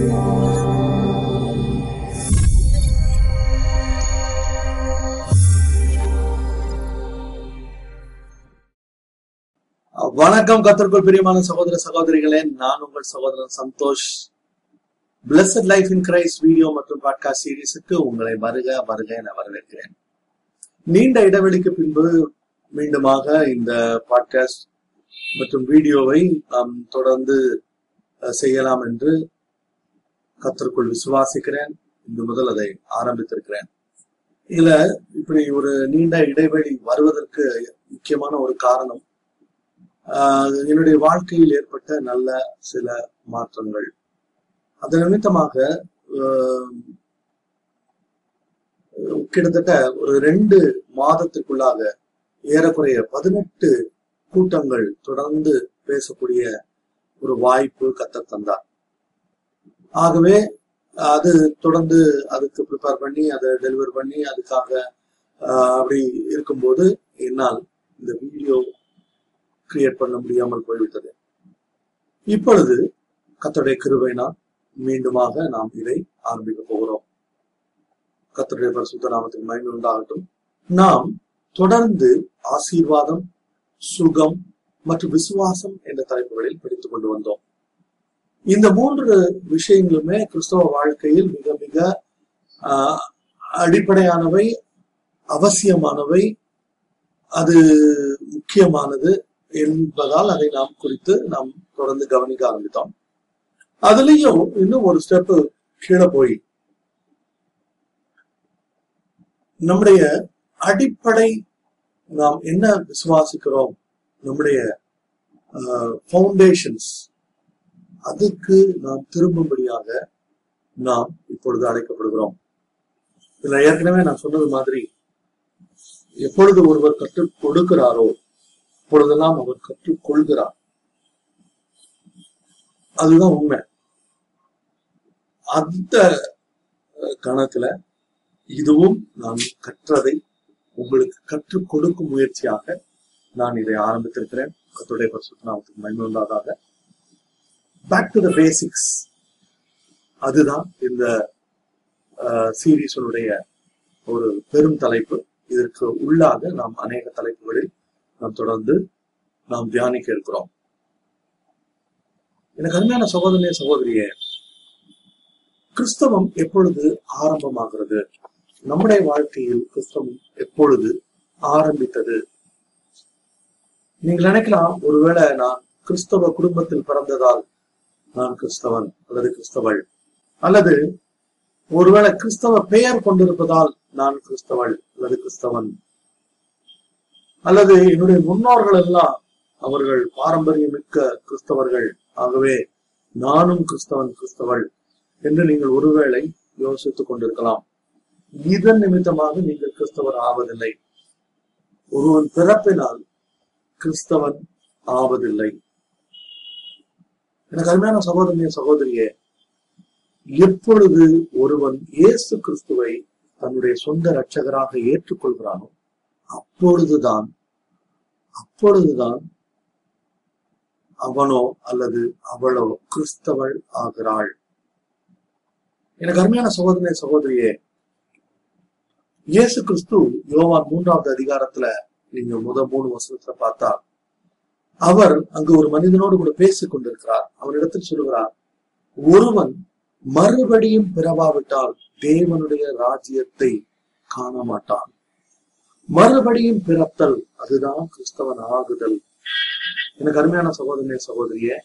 வணக்கம் கத்தருக்குள் பிரியமான சகோதர சகோதரிகளே. நான் உங்கள் சகோதரன் Santhosh. Blessed life in Christ video மற்றும் பாட்காஸ்ட் சீரீஸுக்கு உங்களை வருக வருக என வரவேற்கிறேன். நீண்ட இடைவெளிக்கு பின்பு மீண்டுமாக இந்த பாட்காஸ்ட் மற்றும் வீடியோவை தொடர்ந்து செய்யலாம் என்று கத்தருக்குள் விசுவாசிக்கிறேன். இன்று முதல் அதை ஆரம்பித்திருக்கிறேன். இதுல இப்படி ஒரு நீண்ட இடைவெளி வருவதற்கு முக்கியமான ஒரு காரணம் ஆஹ் என்னுடைய வாழ்க்கையில் ஏற்பட்ட நல்ல சில மாற்றங்கள். அது நிமித்தமாக ஆஹ் கிட்டத்தட்ட ஒரு ரெண்டு மாதத்துக்குள்ளாக ஏறக்குறைய பதினெட்டு கூட்டங்கள் தொடர்ந்து பேசக்கூடிய ஒரு வாய்ப்பு கத்த தந்தார். ஆகவே அது தொடர்ந்து அதுக்கு ப்ரிப்பேர் பண்ணி அதை டெலிவர் பண்ணி அதுக்காக ஆஹ் அப்படி இருக்கும்போது என்னால் இந்த வீடியோ கிரியேட் பண்ண முடியாமல் போய்விட்டது. இப்பொழுது கத்தருடைய கிருவைனால் மீண்டுமாக நாம் இதை ஆரம்பிக்க போகிறோம். கத்தருடைய பரிசுத்த நாமத்துக்கு மகிமை உண்டாகட்டும். நாம் தொடர்ந்து ஆசீர்வாதம் சுகம் மற்றும் விசுவாசம் என்ற தலைப்புகளில் படித்துக் கொண்டு வந்தோம். இந்த மூன்று விஷயங்களுமே கிறிஸ்தவ வாழ்க்கையில் மிக மிக அடிப்படையானவை அவசியமானவை. அது முக்கியமானது என்பதால் அதை நாம் குறித்து நாம் தொடர்ந்து கவனிக்க ஆரம்பித்தோம். அதுலயும் இன்னும் ஒரு ஸ்டெப் கீழே போய். நம்முடைய அடிப்படை நாம் என்ன விசுவாசிக்கிறோம்? நம்முடைய ஃபவுண்டேஷன்ஸ் அதுக்கு நாம் திரும்பும்படியாக நாம் இப்பொழுது அழைக்கப்படுகிறோம். இதுல ஏற்கனவே நான் சொன்னது மாதிரி எப்பொழுது ஒருவர் கற்றுக் கொடுக்கிறாரோ அப்பொழுதெல்லாம் அவர் கற்றுக் கொள்கிறார். அதுதான் உண்மை. அந்த கணத்துல இதுவும் நான் கற்றதை உங்களுக்கு கற்றுக் கொடுக்கும் முயற்சியாக நான் இதை ஆரம்பித்திருக்கிறேன். கத்துடைய பரிசுத்தநாமத்துக்கு மகிமை உண்டாதாக பேக் டு த பேசிக்ஸ் அதுதான் இந்த சீரீஸனுடைய ஒரு பெரும் தலைப்பு. இதற்கு உள்ளாக நாம் அநேக தலைப்புகளில் நாம் தொடர்ந்து நாம் தியானிக்க இருக்கிறோம். எனக்கு அருமையான சகோதரனே சகோதரியே கிறிஸ்தவம் எப்பொழுது ஆரம்பமாகிறது? நம்முடைய வாழ்க்கையில் கிறிஸ்தவம் எப்பொழுது ஆரம்பித்தது? நீங்கள் நினைக்கலாம் ஒருவேளை நான் கிறிஸ்தவ குடும்பத்தில் பிறந்ததால் நான் கிறிஸ்தவன் அல்லது கிறிஸ்தவள். அல்லது ஒருவேளை கிறிஸ்தவ பெயர் கொண்டிருப்பதால் நான் கிறிஸ்தவள் அல்லது கிறிஸ்தவன். அல்லது என்னுடைய முன்னோர்கள் எல்லாம் அவர்கள் பாரம்பரியமிக்க கிறிஸ்தவர்கள். ஆகவே நானும் கிறிஸ்தவன் கிறிஸ்தவள் என்று நீங்கள் ஒருவேளை யோசித்துக் கொண்டிருக்கலாம். இதன் நிமித்தமாக நீங்கள் கிறிஸ்தவர் ஆவதில்லை. ஒருவன் பிறப்பினால் கிறிஸ்தவன் ஆவதில்லை. எனக்கு அருமையான சகோதரனே சகோதரியே எப்பொழுது ஒருவன் இயேசு கிறிஸ்துவை தன்னுடைய சொந்த ரட்சகராக ஏற்றுக்கொள்கிறானோ அப்பொழுதுதான் அப்பொழுதுதான் அவனோ அல்லது அவளோ கிறிஸ்தவள் ஆகிறாள். எனக்கு அருமையான சகோதரனே சகோதரியே இயேசு கிறிஸ்து யோவான் மூன்றாவது அதிகாரத்துல நீங்க முத மூணு வருஷத்துல பார்த்தா அவர் அங்கு ஒரு மனிதனோடு கூட பேசிக் கொண்டிருக்கிறார். அவனிடத்தில் சொல்லுகிறார் ஒருவன் மறுபடியும் பிறவாவிட்டால் தேவனுடைய ராஜ்யத்தை காண மாட்டான் மறுபடியும் பிறத்தல் அதுதான் கிறிஸ்தவன் ஆகுதல். எனக்கு அருமையான சகோதரனே சகோதரிய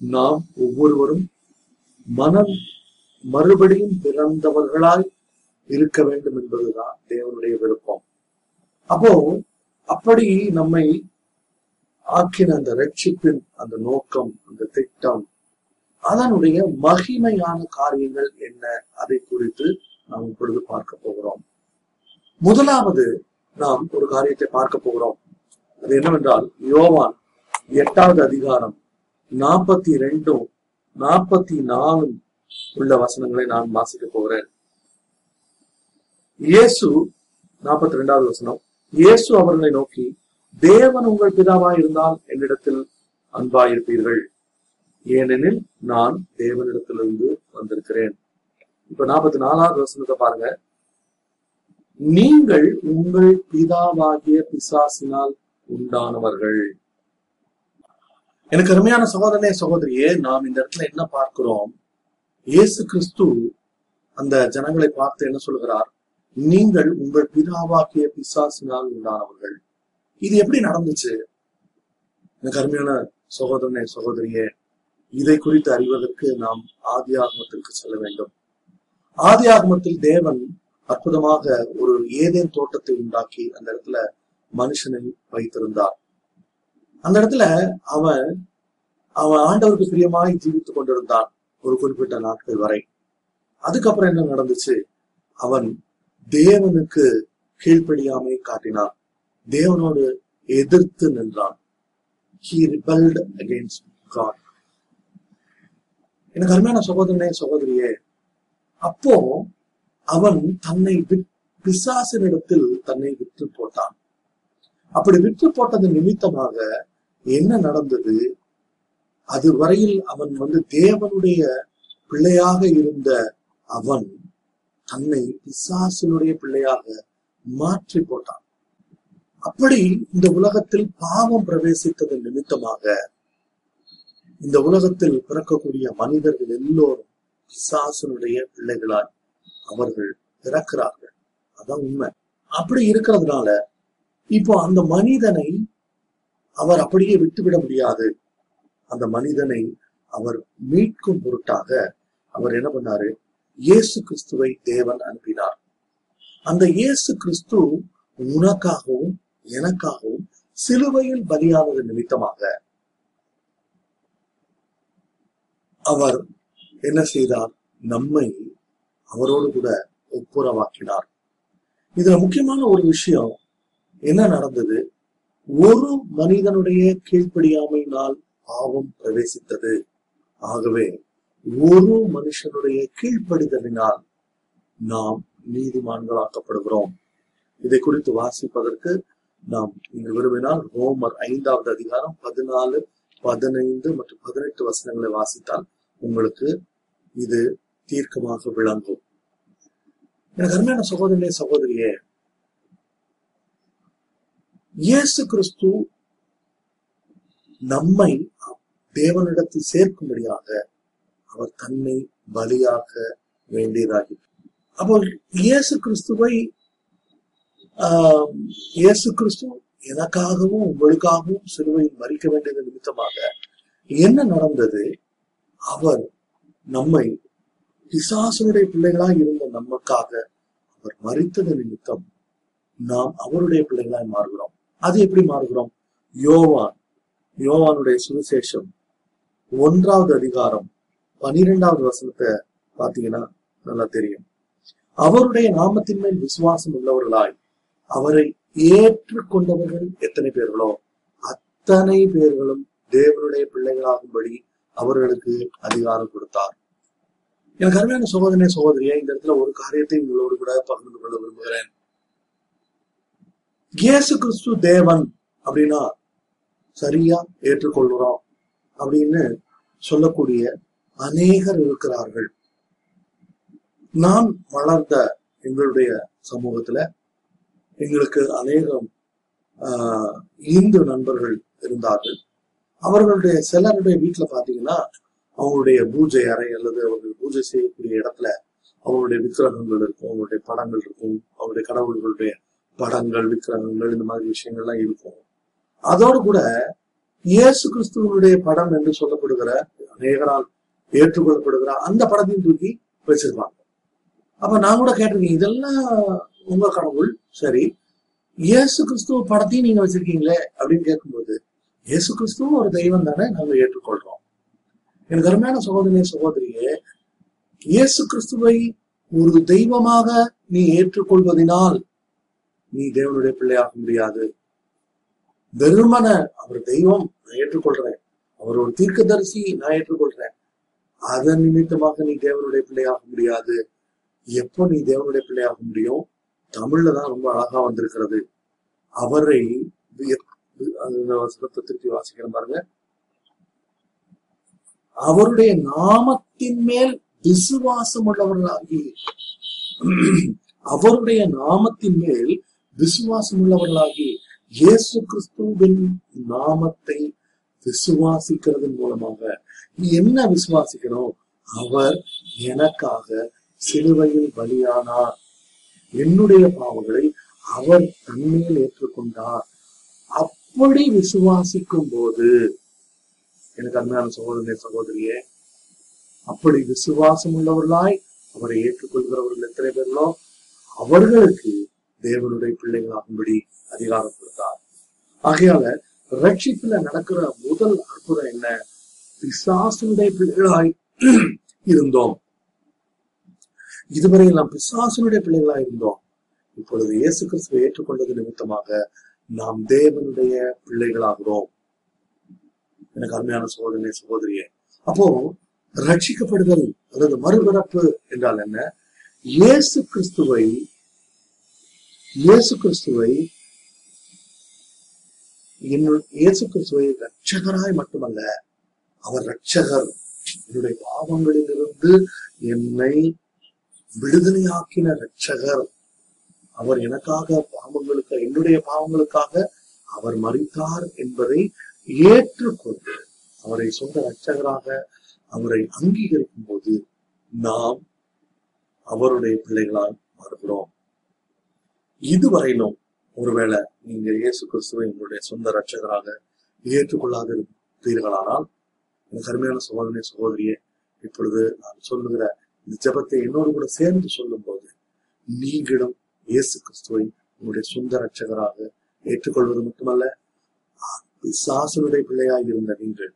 நாம் ஒவ்வொருவரும் மனம் மறுபடியும் பிறந்தவர்களாய் இருக்க வேண்டும் என்பதுதான் தேவனுடைய விருப்பம். அப்போ அப்படி நம்மை ஆக்கின அந்த ரட்சிப்பின் அந்த நோக்கம் அந்த திட்டம் அதனுடைய மகிமையான காரியங்கள் என்ன? அதை குறித்து நாம் இப்பொழுது பார்க்க போகிறோம். முதலாவது நாம் ஒரு காரியத்தை பார்க்க போகிறோம். அது என்னவென்றால் யோவான் எட்டாவது அதிகாரம் நாற்பத்தி ரெண்டும் நாற்பத்தி நாலும் உள்ள வசனங்களை நான் வாசிக்க போகிறேன். இயேசு நாற்பத்தி ரெண்டாவது வசனம் இயேசு அவர்களை நோக்கி தேவன் உங்கள் பிதாவாய் இருந்தால் என்னிடத்தில் அன்பாயிருப்பீர்கள். ஏனெனில் நான் தேவனிடத்திலிருந்து வந்திருக்கிறேன். இப்ப நாற்பத்தி நாலாவது வசனத்தை பாருங்க. நீங்கள் உங்கள் பிதாவாகிய பிசாசினால் உண்டானவர்கள். எனக்கு அருமையான சகோதரனே சகோதரியே நாம் இந்த இடத்துல என்ன பார்க்கிறோம்? இயேசு கிறிஸ்து அந்த ஜனங்களை பார்த்து என்ன சொல்கிறார்? நீங்கள் உங்கள் பிதாவாகிய பிசாசினால் உண்டானவர்கள். இது எப்படி நடந்துச்சு? எனக்கு அருமையான சகோதரனே சகோதரியே இதை குறித்து அறிவதற்கு நாம் ஆதி ஆகமத்திற்கு செல்ல வேண்டும். ஆதி ஆகமத்தில் தேவன் அற்புதமாக ஒரு ஏதேன் தோட்டத்தை உண்டாக்கி அந்த இடத்துல மனுஷனை வைத்திருந்தார். அந்த இடத்துல அவன் அவன் ஆண்டவருக்கு பிரியமாய் ஜீவித்துக் கொண்டிருந்தான் ஒரு குறிப்பிட்ட நாட்கள் வரை. அதுக்கப்புறம் என்ன நடந்துச்சு? அவன் தேவனுக்கு கீழ்ப்படியாமை காட்டினான். தேவனோடு எதிர்த்து நின்றான். எனக்கு அருமையான சகோதரனே சகோதரியே அப்போ அவன் தன்னை பிசாசனிடத்தில் தன்னை விற்று போட்டான். அப்படி விற்று போட்டது நிமித்தமாக என்ன நடந்தது? அது வரையில் அவன் வந்து தேவனுடைய பிள்ளையாக இருந்த அவன் தன்னை பிசாசினுடைய பிள்ளையாக மாற்றி போட்டான். அப்படி இந்த உலகத்தில் பாவம் பிரவேசித்தது நிமித்தமாக இந்த உலகத்தில் பிறக்கக்கூடிய மனிதர்கள் எல்லோரும் பிசாசனுடைய பிள்ளைகளாய் அவர்கள் பிறக்கிறார்கள். அதான் உண்மை. அப்படி இருக்கிறதுனால இப்போ அந்த மனிதனை அவர் அப்படியே விட்டுவிட முடியாது. அந்த மனிதனை அவர் மீட்கும் பொருட்டாக அவர் என்ன பண்ணாரு? இயேசு கிறிஸ்துவை தேவன் அனுப்பினார். அந்த இயேசு கிறிஸ்து உனக்காகவும் எனக்காகவும் சிலுவையில் பலியானது நிமித்தமாக. அவர் என்ன செய்தார்? நம்மை அவரோடு கூட ஒப்புரவாக்கினார். இதுல முக்கியமான ஒரு விஷயம் என்ன நடந்தது? ஒரு மனிதனுடைய கீழ்ப்படியாமையினால் பாவம் பிரவேசித்தது. ஆகவே ஒரு மனுஷனுடைய கீழ்ப்படிதலினால் நாம் நீதிமான்களாக்கப்படுகிறோம். இதை குறித்து வாசிப்பதற்கு நாம் நீங்கள் விரும்பினால் ரோமர் ஐந்தாவது அதிகாரம் பதினாலு பதினைந்து மற்றும் பதினெட்டு வசனங்களை வாசித்தால் உங்களுக்கு இது தீர்க்கமாக விளங்கும். எனக்கு அருமையான சகோதரனே சகோதரியே இயேசு கிறிஸ்து நம்மை தேவனிடத்தில் சேர்க்கும்படியாக அவர் தன்னை பலியாக வேண்டியதாகி. அப்போ இயேசு கிறிஸ்துவை இயேசு கிறிஸ்து எனக்காகவும் உங்களுக்காகவும் சிலுவையில் மறிக்க வேண்டியது நிமித்தமாக என்ன நடந்தது? அவர் நம்மை பிசாசனுடைய பிள்ளைகளாய் இருந்த நமக்காக அவர் மறித்தது நிமித்தம் நாம் அவருடைய பிள்ளைகளாய் மாறுகிறோம். அது எப்படி மாறுகிறோம்? யோவான் யோவானுடைய சுவிசேஷம் ஒன்றாவது அதிகாரம் பனிரெண்டாவது வசனத்தை பாத்தீங்கன்னா நல்லா தெரியும். அவருடைய நாமத்தின் மேல் விசுவாசம் உள்ளவர்களாய் அவரை ஏற்றுக்கொண்டவர்கள் எத்தனை பேர்களோ அத்தனை பேர்களும் தேவனுடைய பிள்ளைகளாகும்படி அவர்களுக்கு அதிகாரம் கொடுத்தார். எனக்கு அருமையான சோதனை சகோதரியா இந்த இடத்துல ஒரு காரியத்தை உங்களோடு கூட பகிர்ந்து கொள்ள விரும்புகிறேன். இயேசு கிறிஸ்து தேவன் அப்படின்னா சரியா ஏற்றுக்கொள்கிறோம் அப்படின்னு சொல்லக்கூடிய அநேகர் இருக்கிறார்கள். நான் வளர்ந்த எங்களுடைய சமூகத்துல எங்களுக்கு அநேகம் ஆஹ், இந்து நண்பர்கள் இருந்தார்கள். அவர்களுடைய சிலருடைய வீட்டுல பாத்தீங்கன்னா அவங்களுடைய பூஜை அறை அல்லது அவர்கள் பூஜை செய்யக்கூடிய இடத்துல அவங்களுடைய விக்கிரகங்கள் இருக்கும் அவங்களுடைய படங்கள் இருக்கும் அவங்களுடைய கடவுள்களுடைய படங்கள் விக்கிரகங்கள் இந்த மாதிரி விஷயங்கள்லாம் இருக்கும். அதோடு கூட இயேசு கிறிஸ்துவனுடைய படம் என்று சொல்லப்படுகிற அநேகரால் ஏற்றுக்கொள்ளப்படுகிற அந்த படத்தையும் தூக்கி வச்சிருப்பாங்க. அப்ப நான் கூட கேட்டிருக்கேன் இதெல்லாம் உங்க கடவுள் சரி. இயேசு கிறிஸ்துவ படத்தையும் நீங்க வச்சிருக்கீங்களே அப்படின்னு கேட்கும்போது இயேசு கிறிஸ்துவும் ஒரு தெய்வம் தானே நாங்க ஏற்றுக்கொள்றோம். எனக்கு அருமையான சகோதரிய சகோதரியே இயேசு கிறிஸ்துவை ஒரு தெய்வமாக நீ ஏற்றுக்கொள்வதினால் நீ தேவனுடைய பிள்ளையாக முடியாது. வெறுமன அவர் தெய்வம் நான் ஏற்றுக்கொள்றேன். அவர் ஒரு தீர்க்கதரிசி நான் ஏற்றுக்கொள்றேன். அதன் நிமித்தமாக நீ தேவனுடைய பிள்ளையாக முடியாது. எப்போ நீ தேவனுடைய பிள்ளையாக முடியும்? தமிழ்ல தான் ரொம்ப அழகா வந்திருக்கிறது. அவரை வியப்- திருப்பி வாசிக்கிற பாருங்க. அவருடைய நாமத்தின் மேல் விசுவாசம் உள்ளவர்களாகி அவருடைய நாமத்தின் மேல் விசுவாசம் உள்ளவர்களாகி இயேசு கிறிஸ்துவின் நாமத்தை விசுவாசிக்கிறதன் மூலமாக. நீ என்ன விசுவாசிக்கணும்? அவர் எனக்காக சிலுவையில் பலியானார். என்னுடைய பாவங்களை அவர் தன்மையில் ஏற்றுக்கொண்டார். அப்படி விசுவாசிக்கும் போது எனக்கு அருமையான சகோதரனே சகோதரியே அப்படி விசுவாசம் உள்ளவர்களாய் அவரை ஏற்றுக்கொள்கிறவர்கள் எத்தனை பேர்களோ அவர்களுக்கு தேவனுடைய பிள்ளைகளாகும்படி அதிகாரம் கொடுத்தார் ஆகையால ரட்சிப்புல நடக்கிற முதல் அற்புதம் என்ன? பிசாசனுடைய பிள்ளைகளாய் இருந்தோம். இதுவரை நாம் பிசாசனுடைய பிள்ளைகளாய் இருந்தோம். இப்பொழுது இயேசு கிறிஸ்துவை ஏற்றுக்கொண்டது நிமித்தமாக நாம் தேவனுடைய பிள்ளைகளாகிறோம். எனக்கு அருமையான சோதனை சகோதரியே அப்போ ரட்சிக்கப்படுதல் அதாவது மறுபிறப்பு என்றால் என்ன? இயேசு கிறிஸ்துவை இயேசு கிறிஸ்துவை இயேசு கிறிஸ்துவை ரட்சகராய் மட்டுமல்ல அவர் ரட்சகர் என்னுடைய பாவங்களிலிருந்து என்னை விடுதலையாக்கின ரட்சகர் அவர் எனக்காக பாவங்களுக்கு என்னுடைய பாவங்களுக்காக அவர் மறித்தார் என்பதை ஏற்றுக்கொண்டு அவரை சொந்த ரட்சகராக அவரை அங்கீகரிக்கும் போது நாம் அவருடைய பிள்ளைகளால் மாறுகிறோம். இதுவரையிலும் ஒருவேளை நீங்கள் இயேசு கிறிஸ்துவை உங்களுடைய சொந்த ரட்சகராக ஏற்றுக்கொள்ளாத இருப்பீர்களானால் எனக்கு அருமையான சகோதரனே சகோதரியே இப்பொழுது நான் சொல்லுகிற இந்த ஜெபத்தை என்னோடு கூட சேர்ந்து சொல்லும் போது நீங்களும் இயேசு கிறிஸ்துவை உங்களுடைய சொந்த ரட்சகராக ஏற்றுக்கொள்வது மட்டுமல்ல பிசாசனுடைய பிள்ளையாய் இருந்த நீங்கள்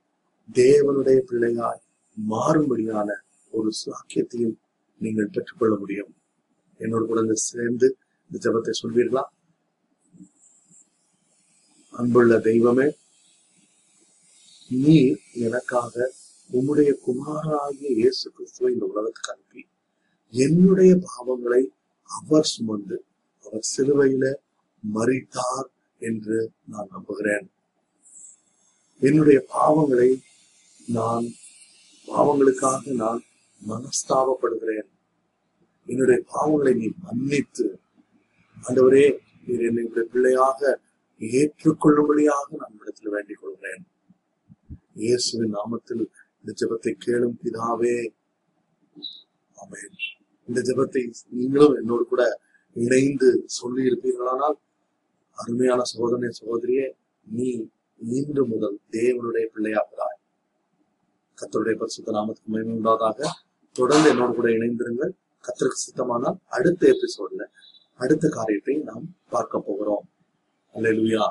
தேவனுடைய பிள்ளையாய் மாறும்படியான ஒரு சாக்கியத்தையும் நீங்கள் பெற்றுக்கொள்ள முடியும். என்னோடு கூட சேர்ந்து இந்த ஜெபத்தை சொல்வீர்களா? அன்புள்ள தெய்வமே நீ எனக்காக உம்முடைய குமாராகிய இயேசு கிறிஸ்துவை இந்த உலகத்துக்கு அனுப்பி என்னுடைய பாவங்களை அவர் சுமந்து அவர் சிலுவையில மறித்தார் என்று நான் நம்புகிறேன். என்னுடைய பாவங்களை நான் பாவங்களுக்காக நான் மனஸ்தாபப்படுகிறேன். என்னுடைய பாவங்களை நீ மன்னித்து ஆண்டவரே நீர் என்னுடைய பிள்ளையாக ஏற்றுக்கொள்ளும்படியாக நான் இடத்தில் வேண்டிக் கொள்கிறேன். இயேசுவின் நாமத்தில் இந்த ஜெபத்தை கேளும் பிதாவே. ஆமேன். இந்த ஜெபத்தை நீங்களும் என்னோடு கூட இணைந்து சொல்லி இருப்பீர்களானால் அருமையான சோதனை சகோதரியே நீ இன்று முதல் தேவனுடைய பிள்ளையாகிறாய் கத்தருடைய பரிசுத்த நாமத்துக்கு மகிமை உண்டாதாக தொடர்ந்து என்னோடு கூட இணைந்திருங்கள். கத்தருக்கு சித்தமானால் அடுத்த எபிசோட்ல அடுத்த காரியத்தை நாம் பார்க்க போகிறோம். அல்லா